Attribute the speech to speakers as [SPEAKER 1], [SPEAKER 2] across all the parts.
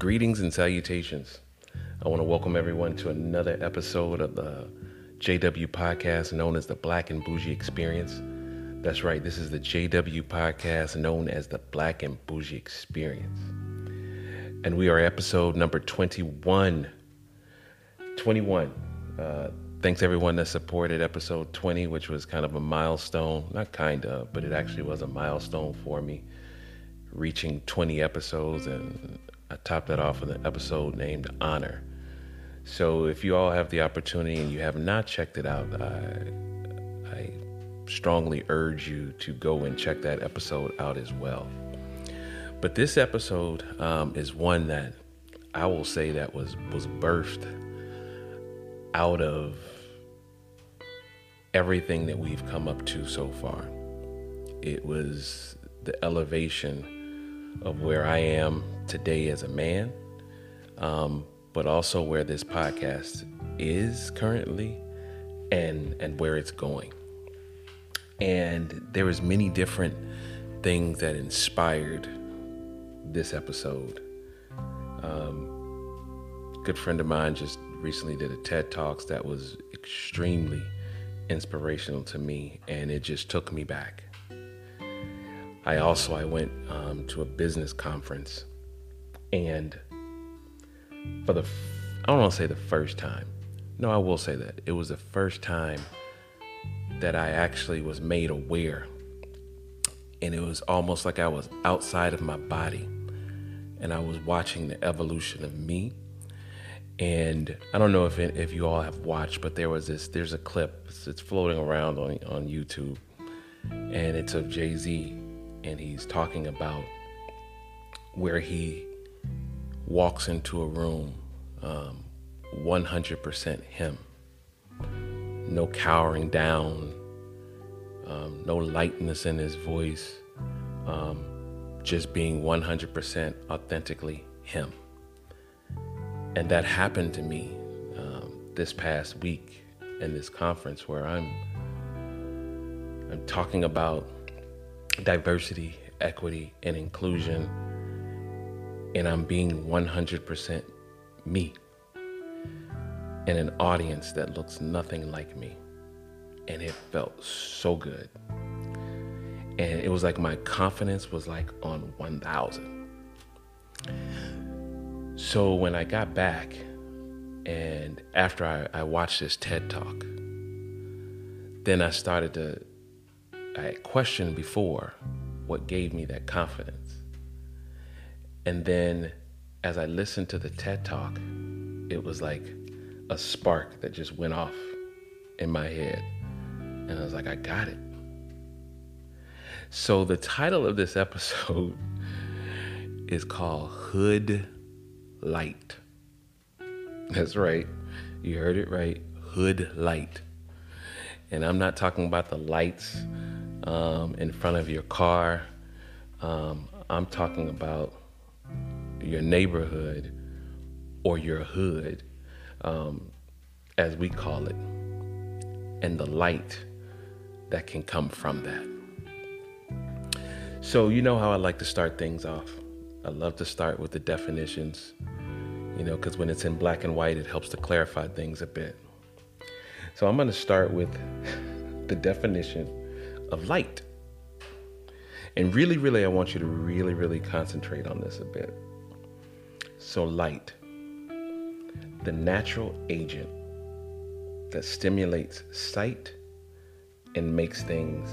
[SPEAKER 1] Greetings and salutations. I want to welcome everyone to another episode of the JW podcast known as the Black and Bougie Experience. That's right, this is the JW podcast known as the Black and Bougie Experience. And we are episode number 21. 21. Uh, thanks everyone that supported episode 20, which was kind of a milestone. Not kind of, but it actually was a milestone for me, reaching 20 episodes and I topped that off with an episode named Honor. So if you all have the opportunity and you have not checked it out, I, I strongly urge you to go and check that episode out as well. But this episode um, is one that I will say that was was birthed out of everything that we've come up to so far. It was the elevation of where I am today as a man, um, but also where this podcast is currently and and where it's going. And there was many different things that inspired this episode. Um, good friend of mine just recently did a TED Talks that was extremely inspirational to me, and it just took me back. I also I went um, to a business conference, and for the I don't want to say the first time. No, I will say that it was the first time that I actually was made aware, and it was almost like I was outside of my body, and I was watching the evolution of me. And I don't know if it, if you all have watched, but there was this. There's a clip. It's, it's floating around on on YouTube, and it's of Jay Z and he's talking about where he walks into a room um, 100% him. No cowering down, um, no lightness in his voice, um, just being 100% authentically him. And that happened to me um, this past week in this conference where I'm I'm talking about diversity, equity, and inclusion, and I'm being 100% me in an audience that looks nothing like me. And it felt so good. And it was like my confidence was like on 1,000. So when I got back, and after I, I watched this TED talk, then I started to I had questioned before what gave me that confidence. And then as I listened to the TED Talk, it was like a spark that just went off in my head. And I was like, I got it. So the title of this episode is called Hood Light. That's right. You heard it right. Hood Light. And I'm not talking about the lights um, in front of your car. Um, I'm talking about your neighborhood or your hood, um, as we call it, and the light that can come from that. So, you know how I like to start things off. I love to start with the definitions, you know, because when it's in black and white, it helps to clarify things a bit. So I'm going to start with the definition of light. And really, really, I want you to really, really concentrate on this a bit. So, light, the natural agent that stimulates sight and makes things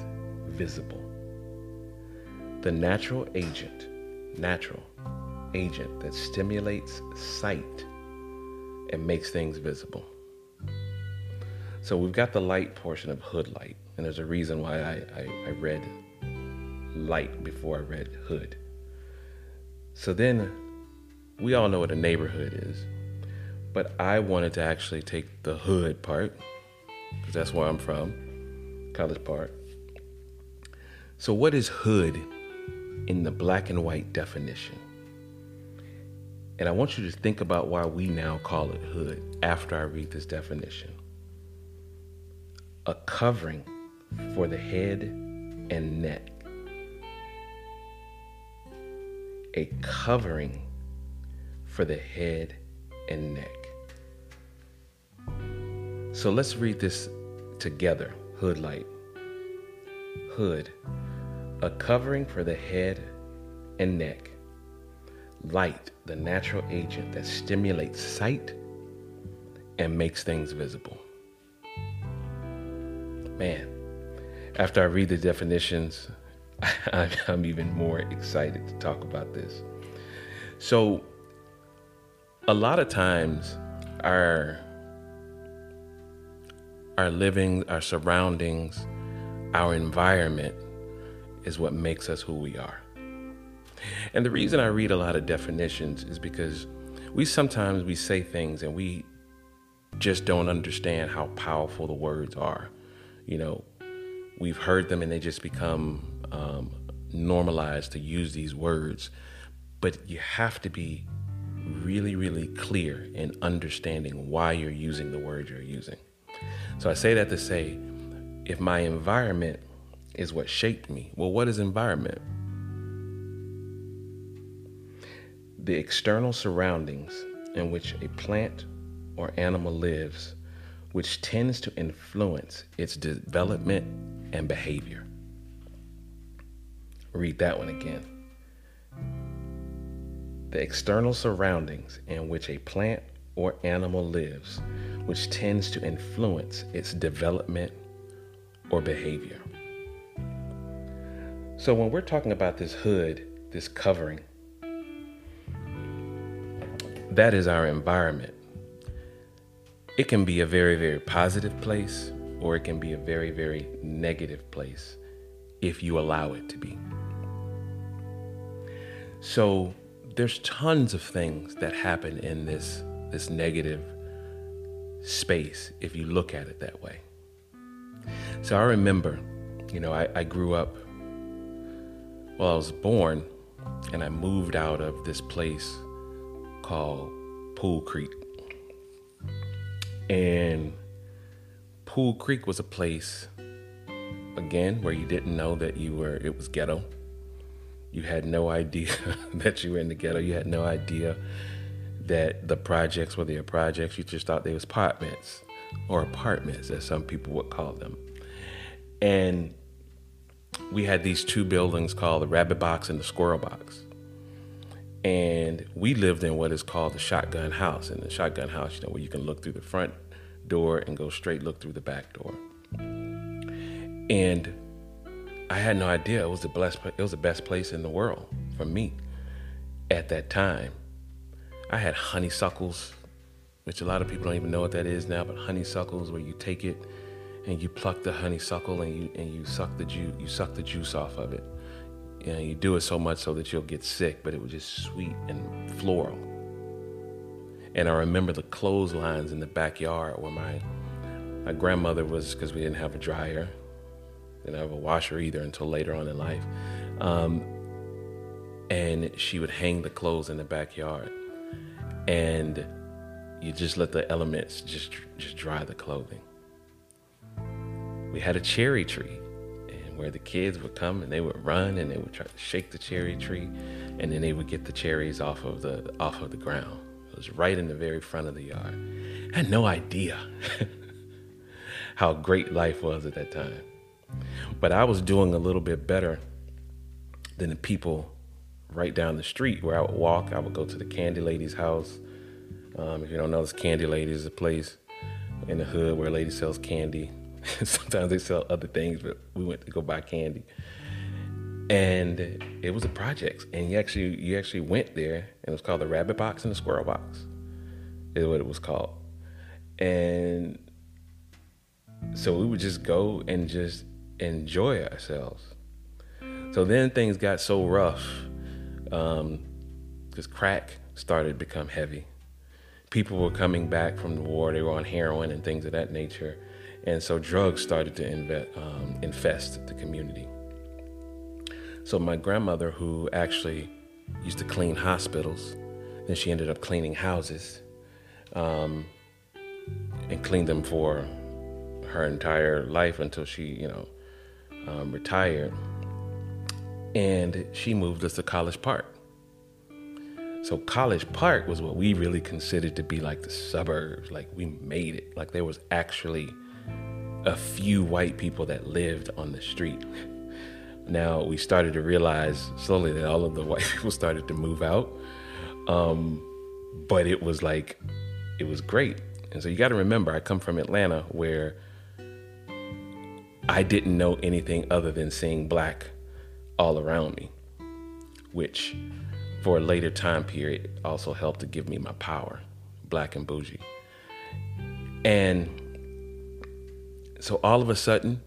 [SPEAKER 1] visible. The natural agent, natural agent that stimulates sight and makes things visible. So we've got the light portion of hood light, and there's a reason why I, I, I read light before I read hood. So then we all know what a neighborhood is, but I wanted to actually take the hood part, because that's where I'm from, College Park. So, what is hood in the black and white definition? And I want you to think about why we now call it hood after I read this definition a covering for the head and neck, a covering for the head and neck. So let's read this together. Hood light. Hood, a covering for the head and neck. Light, the natural agent that stimulates sight and makes things visible. Man, after I read the definitions, I'm even more excited to talk about this. So, a lot of times, our our living, our surroundings, our environment is what makes us who we are. And the reason I read a lot of definitions is because we sometimes we say things and we just don't understand how powerful the words are. You know, we've heard them and they just become um, normalized to use these words. But you have to be really, really clear in understanding why you're using the word you're using. So I say that to say, if my environment is what shaped me, well, what is environment? The external surroundings in which a plant or animal lives, which tends to influence its development and behavior. Read that one again. The external surroundings in which a plant or animal lives, which tends to influence its development or behavior. So, when we're talking about this hood, this covering, that is our environment. It can be a very, very positive place, or it can be a very, very negative place if you allow it to be. So, there's tons of things that happen in this this negative space if you look at it that way. So I remember, you know, I, I grew up, well, I was born and I moved out of this place called Pool Creek. And Pool Creek was a place, again, where you didn't know that you were, it was ghetto. You had no idea that you were in the ghetto. You had no idea that the projects were their projects. You just thought they was apartments or apartments, as some people would call them. And we had these two buildings called the Rabbit Box and the Squirrel Box. And we lived in what is called the shotgun house. And the shotgun house, you know, where you can look through the front door and go straight look through the back door. And I had no idea it was the best it was the best place in the world for me at that time I had honeysuckles, which a lot of people don't even know what that is now, but honeysuckles where you take it and you pluck the honeysuckle and you and you suck the juice you suck the juice off of it. And you do it so much so that you'll get sick, but it was just sweet and floral. And I remember the clotheslines in the backyard where my my grandmother was because we didn't have a dryer, didn't have a washer either until later on in life. Um, and she would hang the clothes in the backyard and you just let the elements just just dry the clothing. We had a cherry tree, and where the kids would come and they would run and they would try to shake the cherry tree, and then they would get the cherries off of the off of the ground. Was right in the very front of the yard. I had no idea. how great life was at that time. But I was doing a little bit better than the people right down the street where I would walk. I would go to the Candy Lady's house. Um, if you don't know, this Candy Lady is a place in the hood where a lady sells candy. Sometimes they sell other things, but we went to go buy candy. And it was a project, and you actually you actually went there, and it was called the Rabbit Box and the Squirrel Box, is what it was called. And so we would just go and just enjoy ourselves. So then things got so rough because um, crack started to become heavy. People were coming back from the war, they were on heroin and things of that nature. And so drugs started to inve- um, infest the community. So my grandmother, who actually used to clean hospitals, then she ended up cleaning houses um, and cleaned them for her entire life until she, you know, um, retired. And she moved us to College Park. So College Park was what we really considered to be like the suburbs. Like we made it. Like there was actually a few white people that lived on the street. Now we started to realize slowly that all of the white people started to move out. Um, but it was like, it was great. And so you got to remember, I come from Atlanta where I didn't know anything other than seeing black all around me, which for a later time period also helped to give me my power, black and bougie. And so all of a sudden,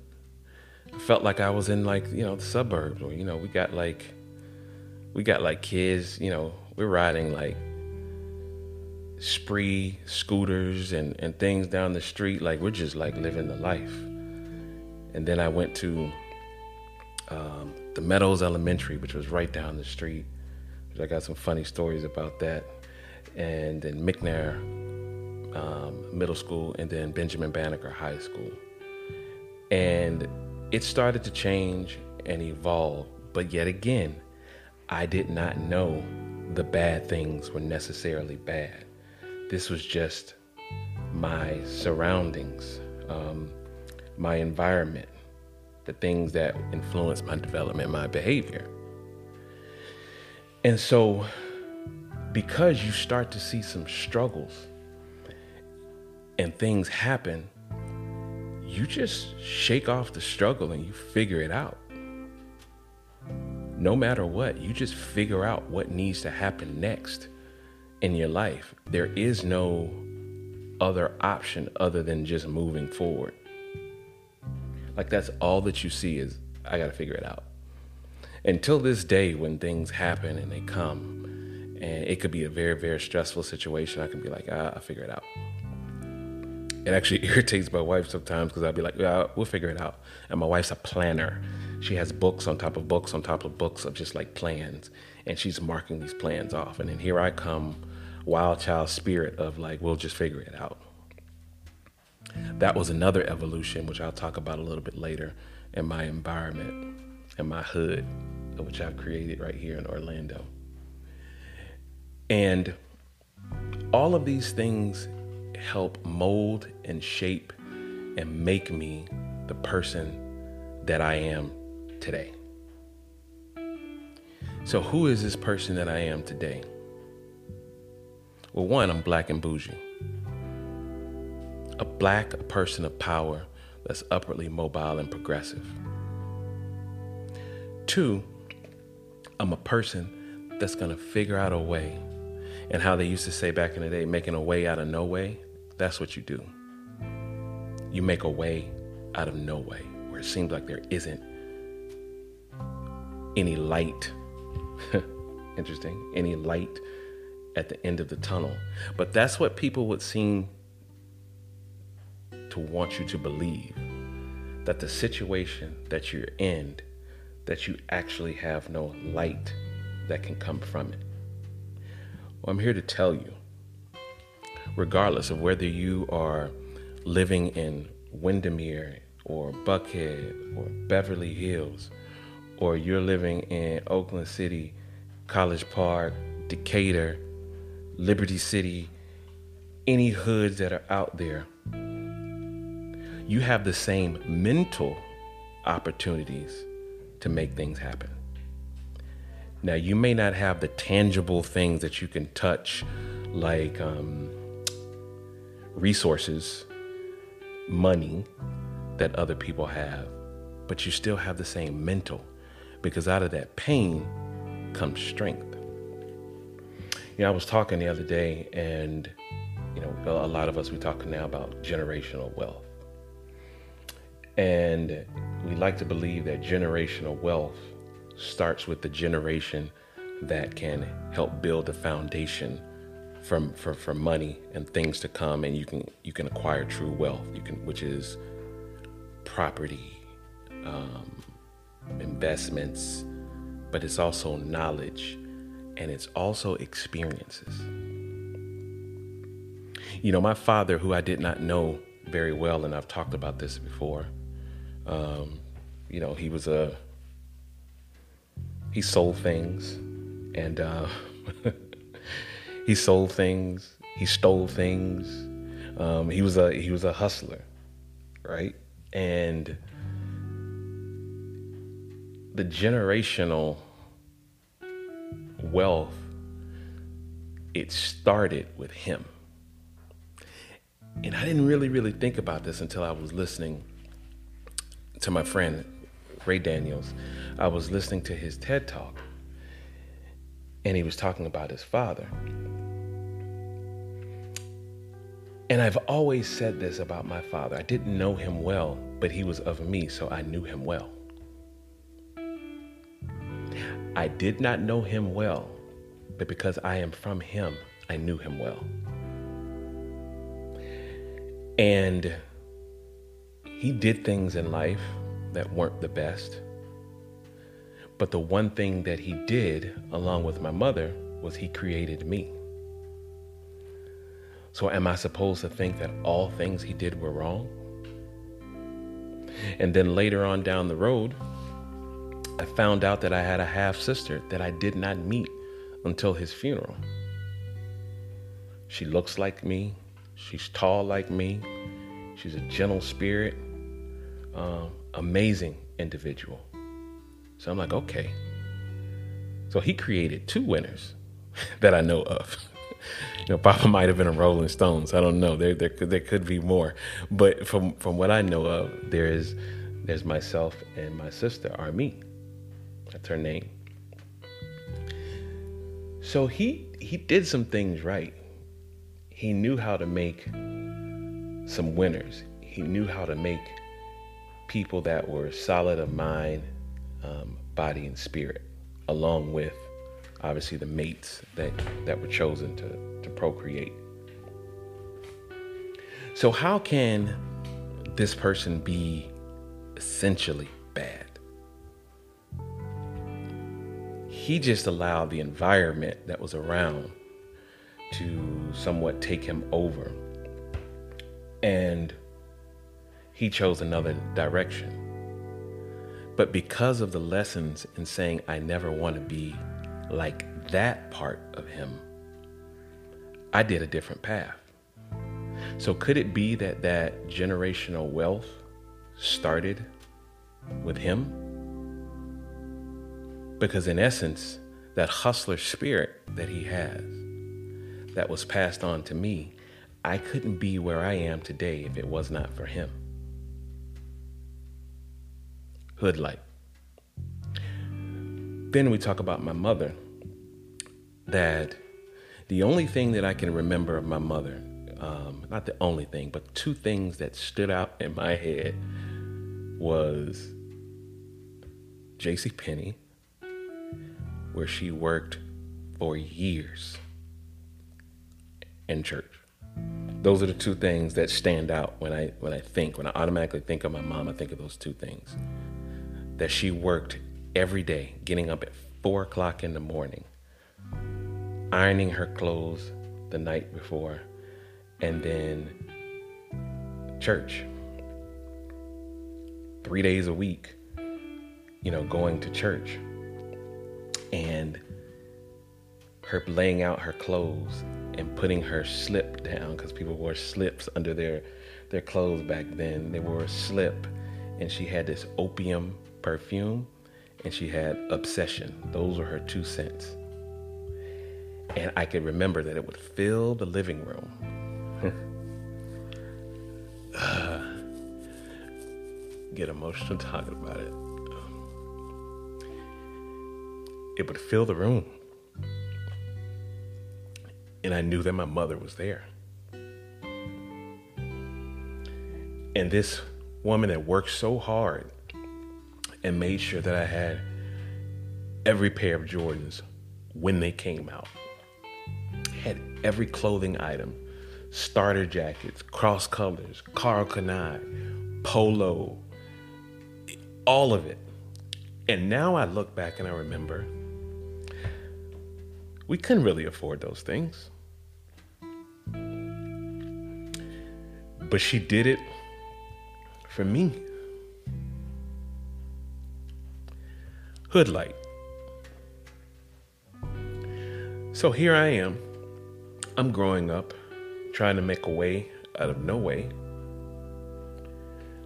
[SPEAKER 1] felt like I was in like, you know, the suburbs you know, we got like, we got like kids, you know, we're riding like spree scooters and, and things down the street. Like we're just like living the life. And then I went to um, the Meadows Elementary, which was right down the street. I got some funny stories about that. And then McNair um, Middle School, and then Benjamin Banneker High School. And it started to change and evolve, but yet again, I did not know the bad things were necessarily bad. This was just my surroundings, um, my environment, the things that influenced my development, my behavior. And so, because you start to see some struggles and things happen, you just shake off the struggle and you figure it out. No matter what, you just figure out what needs to happen next in your life. There is no other option other than just moving forward. Like that's all that you see is I got to figure it out. Until this day when things happen and they come and it could be a very very stressful situation, I can be like, ah, I'll figure it out. It actually irritates my wife sometimes because I'll be like, yeah, we'll figure it out. And my wife's a planner. She has books on top of books on top of books of just like plans. And she's marking these plans off. And then here I come, wild child spirit of like, we'll just figure it out. That was another evolution, which I'll talk about a little bit later, in my environment, in my hood, which I've created right here in Orlando. And all of these things help mold and shape and make me the person that I am today. So, who is this person that I am today? Well, one, I'm black and bougie. A black, person of power that's upwardly mobile and progressive. Two, I'm a person that's gonna figure out a way. And how they used to say back in the day, making a way out of no way, that's what you do. You make a way out of no way, where it seems like there isn't any light. Interesting. Any light at the end of the tunnel. But that's what people would seem to want you to believe that the situation that you're in, that you actually have no light that can come from it. Well, I'm here to tell you regardless of whether you are living in Windermere or Buckhead or Beverly Hills, or you're living in Oakland City, College Park, Decatur, Liberty City, any hoods that are out there, you have the same mental opportunities to make things happen. Now, you may not have the tangible things that you can touch, like um, resources, money that other people have, but you still have the same mental because out of that pain comes strength. You know, I was talking the other day, and you know, a lot of us we talking now about generational wealth, and we like to believe that generational wealth starts with the generation that can help build a foundation from for, for money and things to come and you can you can acquire true wealth. You can which is property um, investments but it's also knowledge and it's also experiences. You know my father who i did not know very well and i've talked about this before um, you know he was a he sold things and uh, he sold things. He stole things. Um, he was a he was a hustler right? And the generational wealth it started with him. And i didn't really really think about this until i was listening to my friend ray daniels. I was listening to his TED talk and he was talking about his father. And I've always said this about my father. I didn't know him well, but he was of me, so I knew him well. I did not know him well, but because I am from him, I knew him well. And he did things in life that weren't the best. But the one thing that he did, along with my mother, was he created me. So, am I supposed to think that all things he did were wrong? And then later on down the road, I found out that I had a half sister that I did not meet until his funeral. She looks like me, she's tall like me, she's a gentle spirit, um, amazing individual. So I'm like, okay. So he created two winners that I know of. you know, Papa might have been a Rolling Stones. I don't know. There, there, there could be more, but from from what I know of, there is there's myself and my sister, Army. That's her name. So he he did some things right. He knew how to make some winners. He knew how to make people that were solid of mind um, body and spirit, along with obviously the mates that, that were chosen to, to procreate. So, how can this person be essentially bad? He just allowed the environment that was around to somewhat take him over. And he chose another direction. But because of the lessons in saying, I never want to be like that part of him, I did a different path. So, could it be that that generational wealth started with him? Because, in essence, that hustler spirit that he has, that was passed on to me, I couldn't be where I am today if it was not for him. hood light. Then we talk about my mother, that the only thing that I can remember of my mother, um, not the only thing, but two things that stood out in my head was J.C. Penney, where she worked for years in church. Those are the two things that stand out when I when I think when I automatically think of my mom. I think of those two things that she worked every day, getting up at four o'clock in the morning, ironing her clothes the night before, and then church. Three days a week, you know, going to church. And her laying out her clothes and putting her slip down because people wore slips under their their clothes back then. They wore a slip, and she had this opium perfume, and she had obsession. Those were her two scents. And I could remember that it would fill the living room. get emotional talking about it. It would fill the room. And I knew that my mother was there. And this woman that worked so hard and made sure that I had every pair of Jordans when they came out, had every clothing item, starter jackets, cross colors, Karl Kani, polo, all of it. And now I look back and I remember we couldn't really afford those things. But she did it for me. Hood light. So here I am. I'm growing up, trying to make a way out of no way,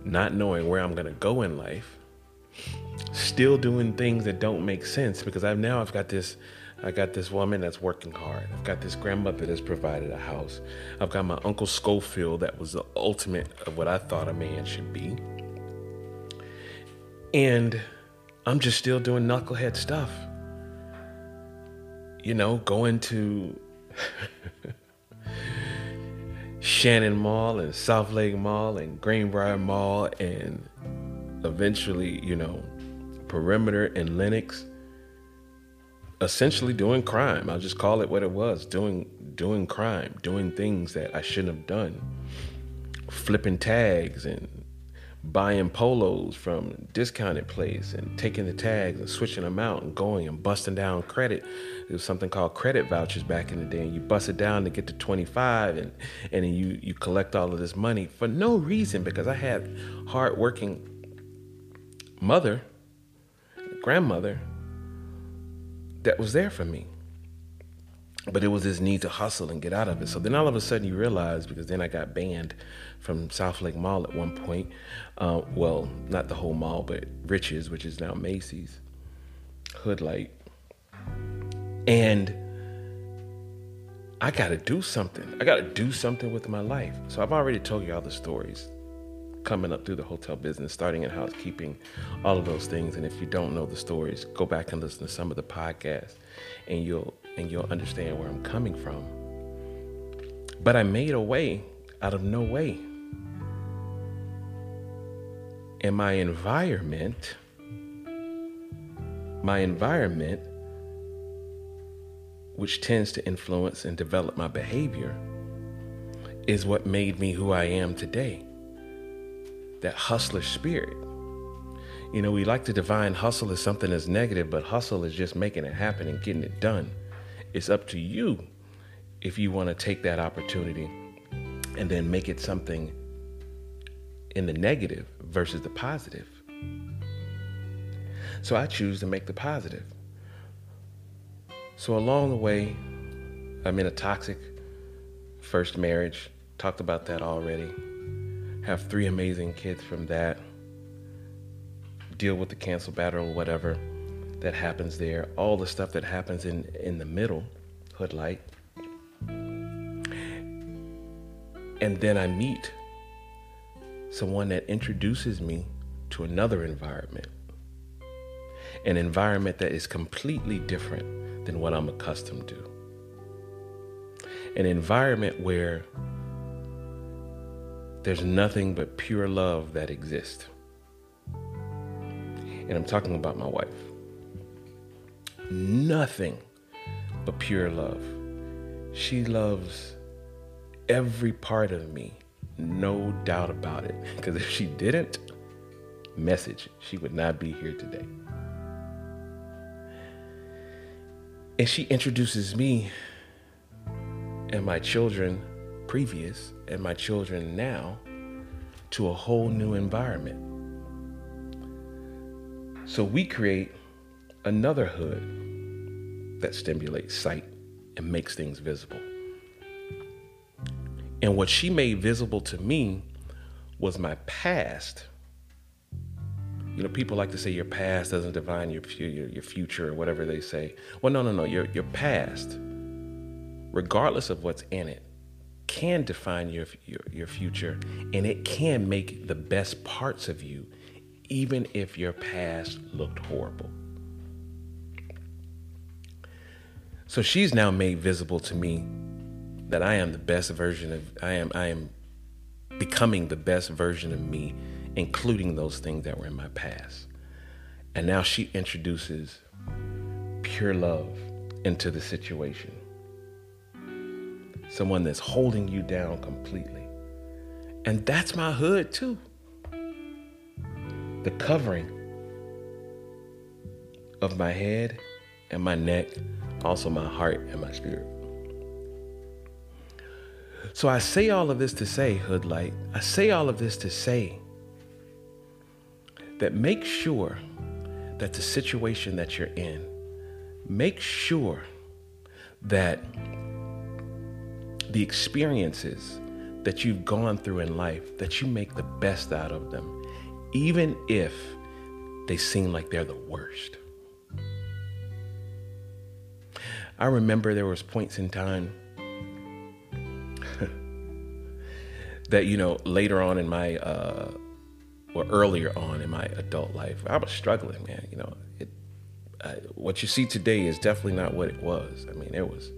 [SPEAKER 1] not knowing where I'm going to go in life, still doing things that don't make sense because I've now I've got this I got this woman that's working hard. I've got this grandmother that's provided a house. I've got my Uncle Schofield that was the ultimate of what I thought a man should be. And I'm just still doing knucklehead stuff. You know, going to Shannon Mall and South Lake Mall and Greenbrier Mall and eventually, you know, Perimeter and Lenox essentially doing crime. I'll just call it what it was, doing doing crime, doing things that I shouldn't have done. Flipping tags and buying polos from discounted place and taking the tags and switching them out and going and busting down credit. There was something called credit vouchers back in the day, and you bust it down to get to 25 and and then you you collect all of this money for no reason because I had hardworking mother, grandmother that was there for me. But it was this need to hustle and get out of it. So then all of a sudden you realize, because then I got banned from South Lake Mall at one point. Uh, well, not the whole mall, but Rich's, which is now Macy's, Hoodlight. And I got to do something. I got to do something with my life. So I've already told you all the stories coming up through the hotel business, starting in housekeeping, all of those things. And if you don't know the stories, go back and listen to some of the podcasts, and you'll and you'll understand where I'm coming from. But I made a way out of no way. And my environment, my environment, which tends to influence and develop my behavior, is what made me who I am today that hustler spirit. You know, we like to define hustle as something that's negative, but hustle is just making it happen and getting it done. It's up to you if you want to take that opportunity and then make it something in the negative versus the positive. So I choose to make the positive. So along the way, I'm in a toxic first marriage. Talked about that already have three amazing kids from that, deal with the cancel battle or whatever that happens there, all the stuff that happens in, in the middle, Hoodlight. And then I meet someone that introduces me to another environment, an environment that is completely different than what I'm accustomed to. An environment where there's nothing but pure love that exists. And I'm talking about my wife. Nothing but pure love. She loves every part of me, no doubt about it. Because if she didn't, message, she would not be here today. And she introduces me and my children previous and my children now to a whole new environment. So we create another hood that stimulates sight and makes things visible. And what she made visible to me was my past. You know, people like to say your past doesn't define your your, your future or whatever they say. Well, no, no, no. Your your past, regardless of what's in it, can define your, your your future, and it can make the best parts of you, even if your past looked horrible. So she's now made visible to me that I am the best version of I am I am becoming the best version of me, including those things that were in my past. And now she introduces pure love into the situation. Someone that's holding you down completely. And that's my hood too. The covering of my head and my neck, also my heart and my spirit. So I say all of this to say, Hoodlight, I say all of this to say that make sure that the situation that you're in, make sure that the experiences that you've gone through in life, that you make the best out of them, even if they seem like they're the worst. I remember there was points in time that you know later on in my uh or earlier on in my adult life i was struggling man you know. It uh, what you see today is definitely not what it was. I mean it was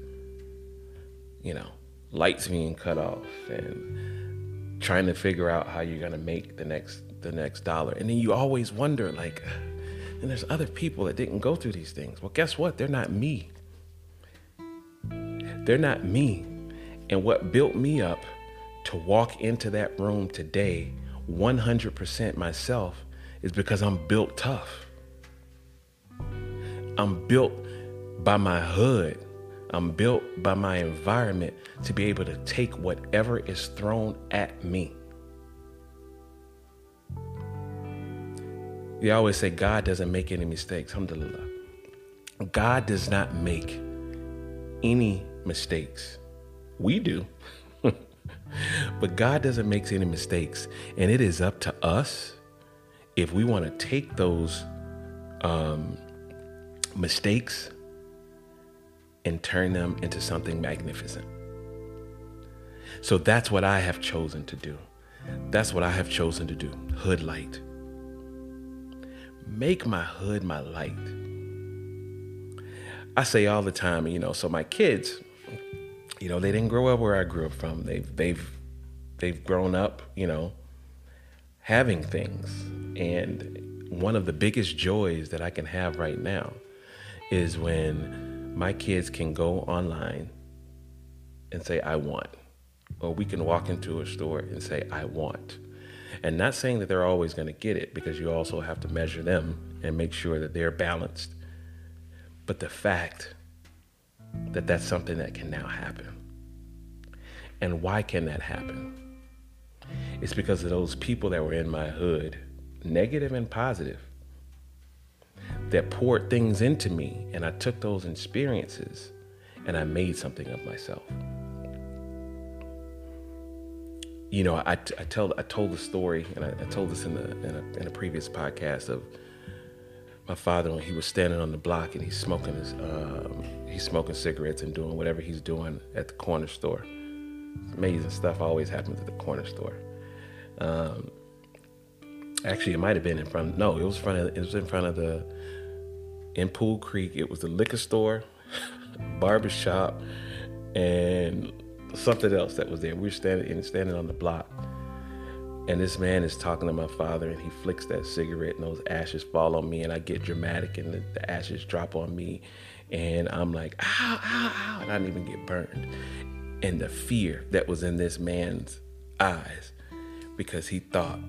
[SPEAKER 1] you know lights being cut off and trying to figure out how you're to make the next the next dollar. And then you always wonder like and there's other people that didn't go through these things. Well guess what? They're not me they're not me and what built me up to walk into that room today 100% myself is because I'm built tough. I'm built by my hood. I'm built by my environment to be able to take whatever is thrown at me. You always say God doesn't make any mistakes. Alhamdulillah. God does not make any mistakes. We do. but God doesn't make any mistakes. And it is up to us if we want to take those um, mistakes and turn them into something magnificent. So that's what I have chosen to do. That's what I have chosen to do. Hood light. Make my hood my light. I say all the time, you know, so my kids, you know, they didn't grow up where I grew up from. They've they've they've grown up, you know, having things. And one of the biggest joys that I can have right now is when my kids can go online and say I want. Or we can walk into a store and say I want. And not saying that they're always going to get it because you also have to measure them and make sure that they're balanced. But the fact that that's something that can now happen. And why can that happen? It's because of those people that were in my hood, negative and positive, that poured things into me, and I took those experiences and I made something of myself. You know, I, I tell I told the story, and I, I told this in the in a, in a previous podcast of my father when he was standing on the block and he's smoking his um, he's smoking cigarettes and doing whatever he's doing at the corner store. Amazing stuff always happens at the corner store. Um, actually, it might have been in front. No, it was front of. It was in front of the in Pool Creek. It was the liquor store, barber shop, and something else that was there. We were standing standing on the block and this man is talking to my father, and he flicks that cigarette, and those ashes fall on me, and I get dramatic, and the, the ashes drop on me, and I'm like, ow, ow, ow, and I didn't even get burned. And the fear that was in this man's eyes because he thought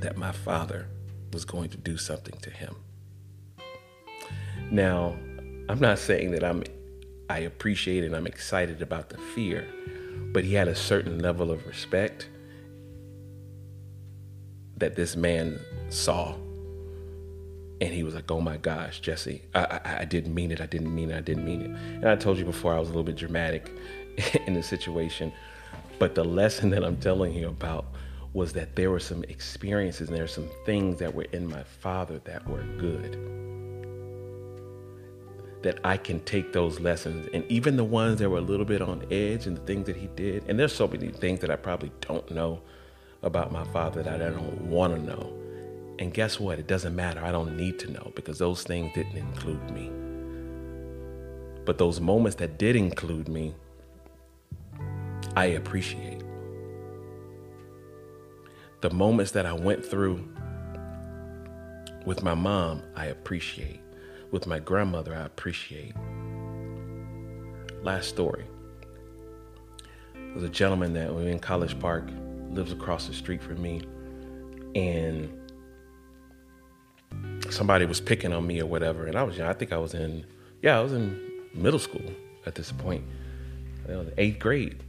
[SPEAKER 1] that my father was going to do something to him. Now, I'm not saying that I'm I appreciate and I'm excited about the fear, but he had a certain level of respect that this man saw. And he was like, oh my gosh, Jesse, I, I, I didn't mean it. I didn't mean it. I didn't mean it. And I told you before, I was a little bit dramatic in the situation. But the lesson that I'm telling you about was that there were some experiences and there were some things that were in my father that were good. That I can take those lessons and even the ones that were a little bit on edge and the things that he did. And there's so many things that I probably don't know about my father that I don't want to know. And guess what? It doesn't matter. I don't need to know because those things didn't include me. But those moments that did include me, I appreciate. The moments that I went through with my mom, I appreciate. With my grandmother, I appreciate. Last story. There's a gentleman that was in College Park, lives across the street from me, and somebody was picking on me or whatever. And I was, I think I was in, yeah, I was in middle school at this point, you know, eighth grade.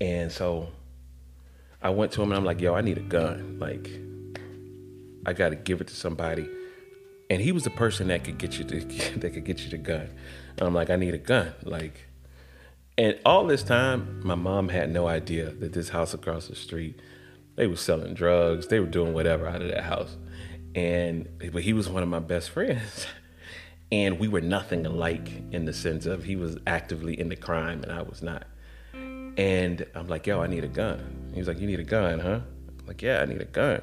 [SPEAKER 1] And so I went to him and I'm like, yo, I need a gun. Like, I got to give it to somebody. And he was the person that could get you to, that could get you the gun. And I'm like, I need a gun. Like, and all this time, my mom had no idea that this house across the street, they were selling drugs. They were doing whatever out of that house. And but he was one of my best friends. And we were nothing alike in the sense of he was actively into crime and I was not. And I'm like, yo, I need a gun. He was like, you need a gun, huh? I'm like, yeah, I need a gun.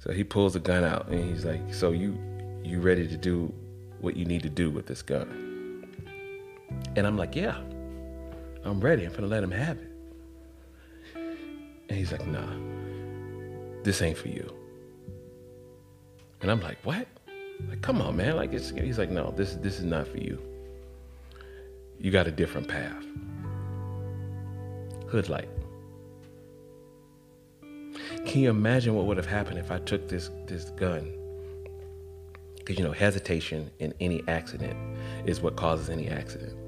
[SPEAKER 1] So he pulls a gun out and he's like, so you you ready to do what you need to do with this gun? And I'm like, yeah, I'm ready. I'm gonna let him have it. And he's like, nah, this ain't for you. And I'm like, what? Like, come on, man. Like, it's, he's like, no, this this is not for you. You got a different path. Hood light. Can you imagine what would have happened if I took this this gun? Because you know, hesitation in any accident is what causes any accident.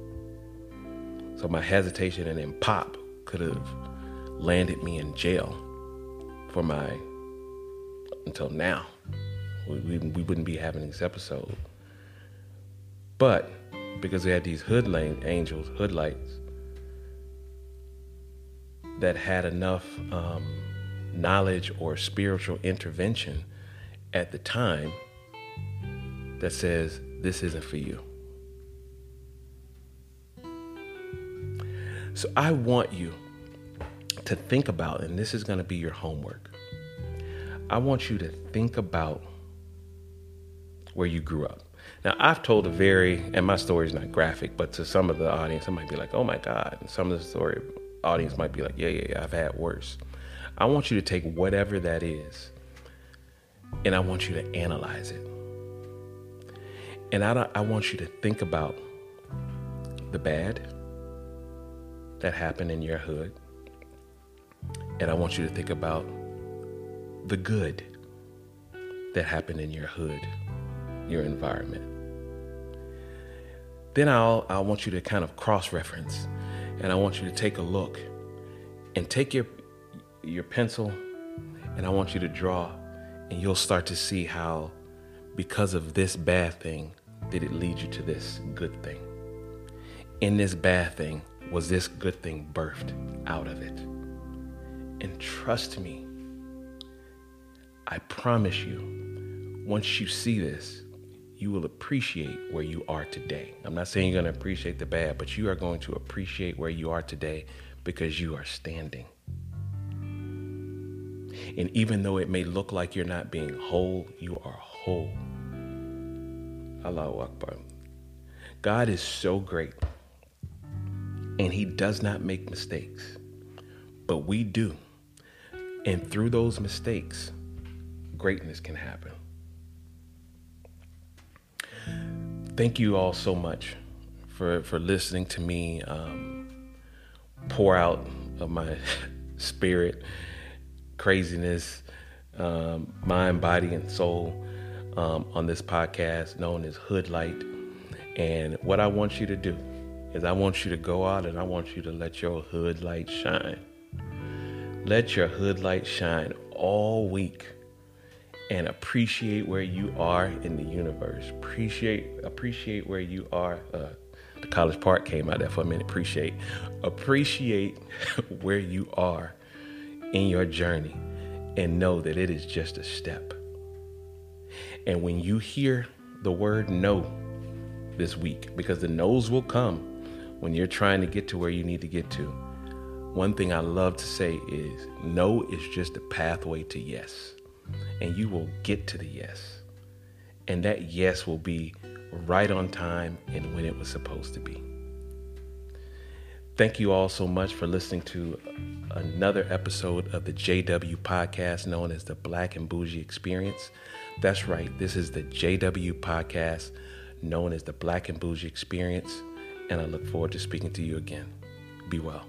[SPEAKER 1] So my hesitation and then pop could have landed me in jail for my until now we, we, we wouldn't be having this episode. But because we had these hood lane angels, hood lights, that had enough um, knowledge or spiritual intervention at the time that says, this isn't for you. So I want you to think about, and this is going to be your homework. I want you to think about where you grew up. Now, I've told a very, and my story is not graphic, but to some of the audience, it might be like, oh my God. And some of the story audience might be like, yeah, yeah, yeah, I've had worse. I want you to take whatever that is and I want you to analyze it. And I, I want you to think about the bad that happened in your hood. And I want you to think about the good that happened in your hood your environment. Then I'll, I want you to kind of cross reference and I want you to take a look and take your, your pencil and I want you to draw and you'll start to see how because of this bad thing did it lead you to this good thing. In this bad thing was this good thing birthed out of it. And trust me, I promise you, once you see this, you will appreciate where you are today. I'm not saying you're going to appreciate the bad, but you are going to appreciate where you are today because you are standing. And even though it may look like you're not being whole, you are whole. Allahu Akbar. God is so great, and He does not make mistakes, but we do. And through those mistakes, greatness can happen. thank you all so much for for listening to me um, pour out of my spirit, craziness, um, mind, body, and soul um, on this podcast known as Hood Light. And what I want you to do is I want you to go out and I want you to let your hood light shine. Let your hood light shine all week and appreciate where you are in the universe. Appreciate appreciate where you are. Uh, the College Park came out there for a minute. Appreciate appreciate where you are in your journey and know that it is just a step. And when you hear the word no this week, because the no's will come when you're trying to get to where you need to get to, one thing I love to say is no is just a pathway to yes. And you will get to the yes. And that yes will be right on time and when it was supposed to be. Thank you all so much for listening to another episode of the JW podcast known as the Black and Bougie Experience. That's right, this is the JW podcast known as the Black and Bougie Experience, and I look forward to speaking to you again. Be well.